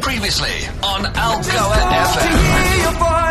Previously on Algoa FM.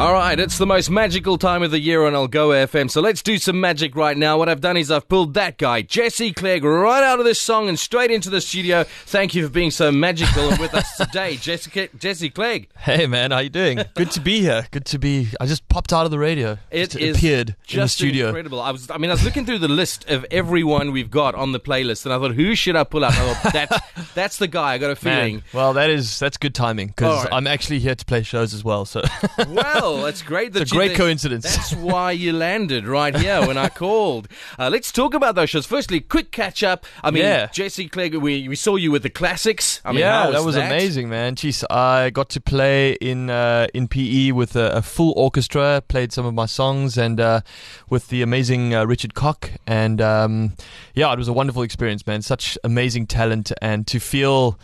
All right, it's the most magical time of the year on Algoa FM, so let's do some magic right now. What I've done is I've pulled that guy, Jesse Clegg, right out of this song and straight into the studio. Thank you for being so magical and with us today, Jesse, Jesse Clegg. Hey man, how you doing? Good to be here. Good to be. I just popped out of the radio. It just is appeared just in the studio. incredible. I was, I mean, I was looking through the list of everyone we've got on the playlist, and I thought, who should I pull up? I thought, that's, that's the guy. I got a feeling. Man, well, that is that's good timing because All right. I'm actually here to play shows as well. So Well, that's great. That It's a great coincidence. That's why you landed right here when I called. Uh, let's talk about those shows. Firstly, quick catch up. I mean, Yeah. Jesse Clegg, we, we saw you with the classics. I mean, yeah, how that was that amazing, man. Jeez, I got to play in uh, in PE with a, a full orchestra. Played some of my songs and uh, with the amazing uh, Richard Cock, and um, yeah, it was a wonderful experience, man. Such amazing talent, and to feel.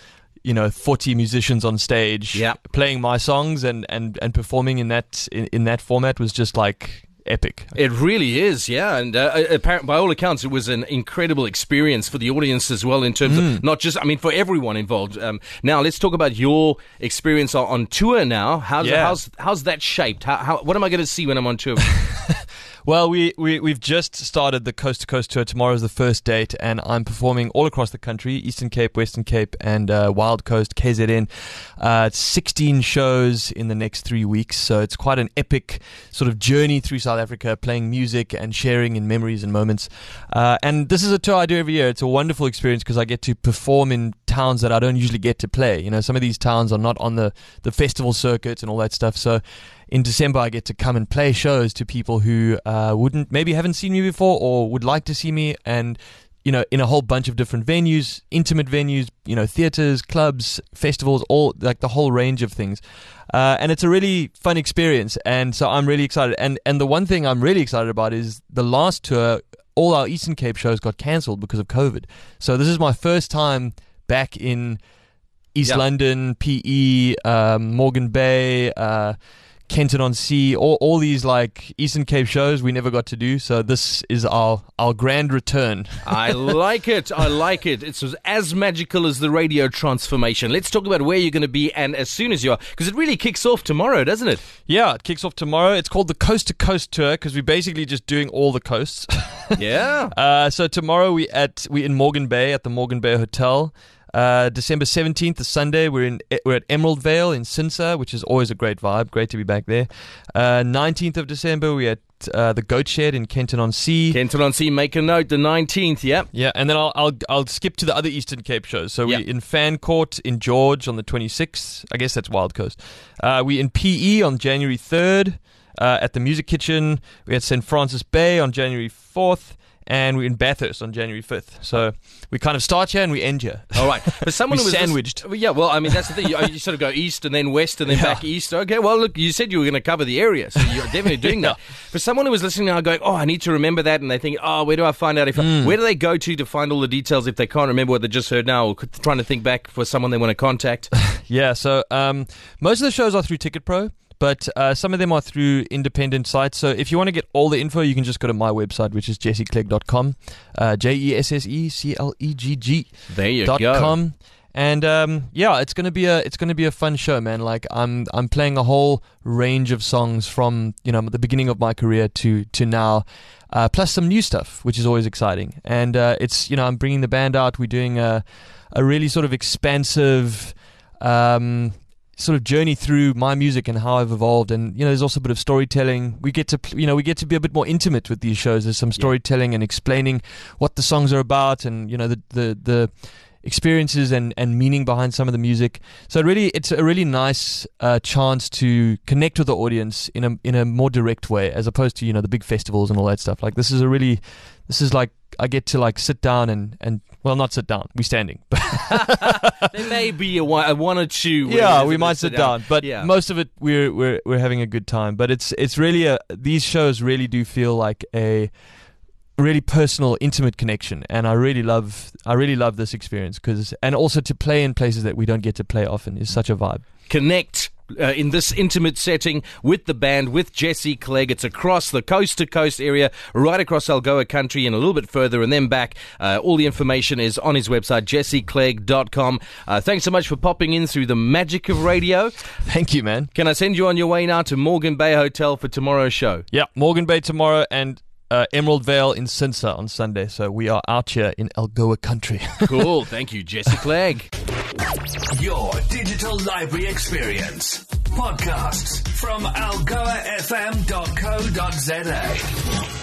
You know, forty musicians on stage, Yeah. playing my songs and, and, and performing in that in, in that format was just like epic. It really is, yeah. And uh, apparent, by all accounts, it was an incredible experience for the audience as well, in terms Mm. of not just, I mean, for everyone involved. Um, now, let's talk about your experience on, on tour now. How's, Yeah. how's, how's that shaped? How, how, what am I going to see when I'm on tour? Well, we, we, we've just started the Coast to Coast tour. Tomorrow's the first date, and I'm performing all across the country Eastern Cape, Western Cape, and uh, Wild Coast, KZN. Uh, 16 shows in the next three weeks, so it's quite an epic sort of journey through South Africa, playing music and sharing in memories and moments. Uh, and this is a tour I do every year. It's a wonderful experience because I get to perform in towns that I don't usually get to play. You know, some of these towns are not on the, the festival circuit and all that stuff. So in December, I get to come and play shows to people who uh, wouldn't maybe haven't seen me before or would like to see me, and you know, in a whole bunch of different venues, intimate venues, you know, theaters, clubs, festivals, all like the whole range of things. Uh, and it's a really fun experience, and so I'm really excited. And and the one thing I'm really excited about is the last tour. All our Eastern Cape shows got cancelled because of COVID. So this is my first time back in East Yeah. London, PE, um, Morgan Bay, uh, Kenton on Sea, all, all these like Eastern Cape shows we never got to do. So this is our our grand return. I like it. I like it. It's as magical as the radio transformation. Let's talk about where you're going to be and as soon as you are, because it really kicks off tomorrow, doesn't it? Yeah, it kicks off tomorrow. It's called the Coast to Coast Tour because we're basically just doing all the coasts. Yeah. Uh, so tomorrow we at we in Morgan Bay at the Morgan Bay Hotel. Uh, December seventeenth, the Sunday, we're in we're at Emerald Vale in Chintsa, which is always a great vibe. Great to be back there. Uh, Nineteenth of December, we're at uh, the Goat Shed in Kenton on Sea. Kenton on Sea, make a note, the 19th, yeah. Yeah, and then I'll I'll I'll skip to the other Eastern Cape shows. So Yeah. we in Fancourt in George on the 26th. I guess that's Wild Coast. Uh, we in PE on January 3rd. Uh, at the Music Kitchen, we at St Francis Bay on January 4th, and we're in Bathurst on January 5th. So we kind of start here and we end here. All right. But someone was sandwiched. Well, yeah, well, I mean, that's the thing. You, you sort of go east and then west and then Yeah. back east. Okay, well, look, you said you were going to cover the area, so you're definitely doing that. For someone who was listening now going, oh, I need to remember that, and they think, oh, where do I find out if I, Hmm. where do they go to to find all the details if they can't remember what they just heard now or trying to think back for someone they want to contact? Yeah, so um, most of the shows are through TicketPro, but uh, some of them are through independent sites. So if you want to get all the info, you can just go to my website, which is jesseclegg.com, uh, J E S S E C L E G G There you dot go. com. And um, yeah, it's gonna be a it's gonna be a fun show, man. Like I'm I'm playing a whole range of songs from you know the beginning of my career to to now, uh, plus some new stuff, which is always exciting. And uh, it's you know I'm bringing the band out. We're doing a a really sort of expansive. Um, sort of journey through my music and how I've evolved and you know there's also a bit of storytelling we get to you know we get to be a bit more intimate with these shows there's some storytelling and explaining what the songs are about and you know the the the experiences and, and meaning behind some of the music. So really, it's a really nice uh, chance to connect with the audience in a in a more direct way, as opposed to you know the big festivals and all that stuff. Like this is a really, this is like I get to like sit down and and well not sit down, We're standing, There may be a one, a one or two. yeah, we might sit down, but Yeah. most of it we're we're we're having a good time. But it's it's really a these shows really do feel like a really personal, intimate connection, and I really love I really love this experience because and also to play in places that we don't get to play often is such a vibe. Connect uh, in this intimate setting with the band, with Jesse Clegg. It's across the coast to coast area, right across Algoa country and a little bit further and then back. Uh, all the information is on his website, jesseclegg.com. Uh, thanks so much for popping in through the magic of radio. Thank you, man. Can I send you on your way now to Morgan Bay Hotel for tomorrow's show? Yeah, Morgan Bay tomorrow and uh, Emerald Vale in Chintsa on Sunday. So we are out here in Algoa country. cool. Thank you, Jesse Clegg. Your digital library experience. Podcasts from algoafm.co.za.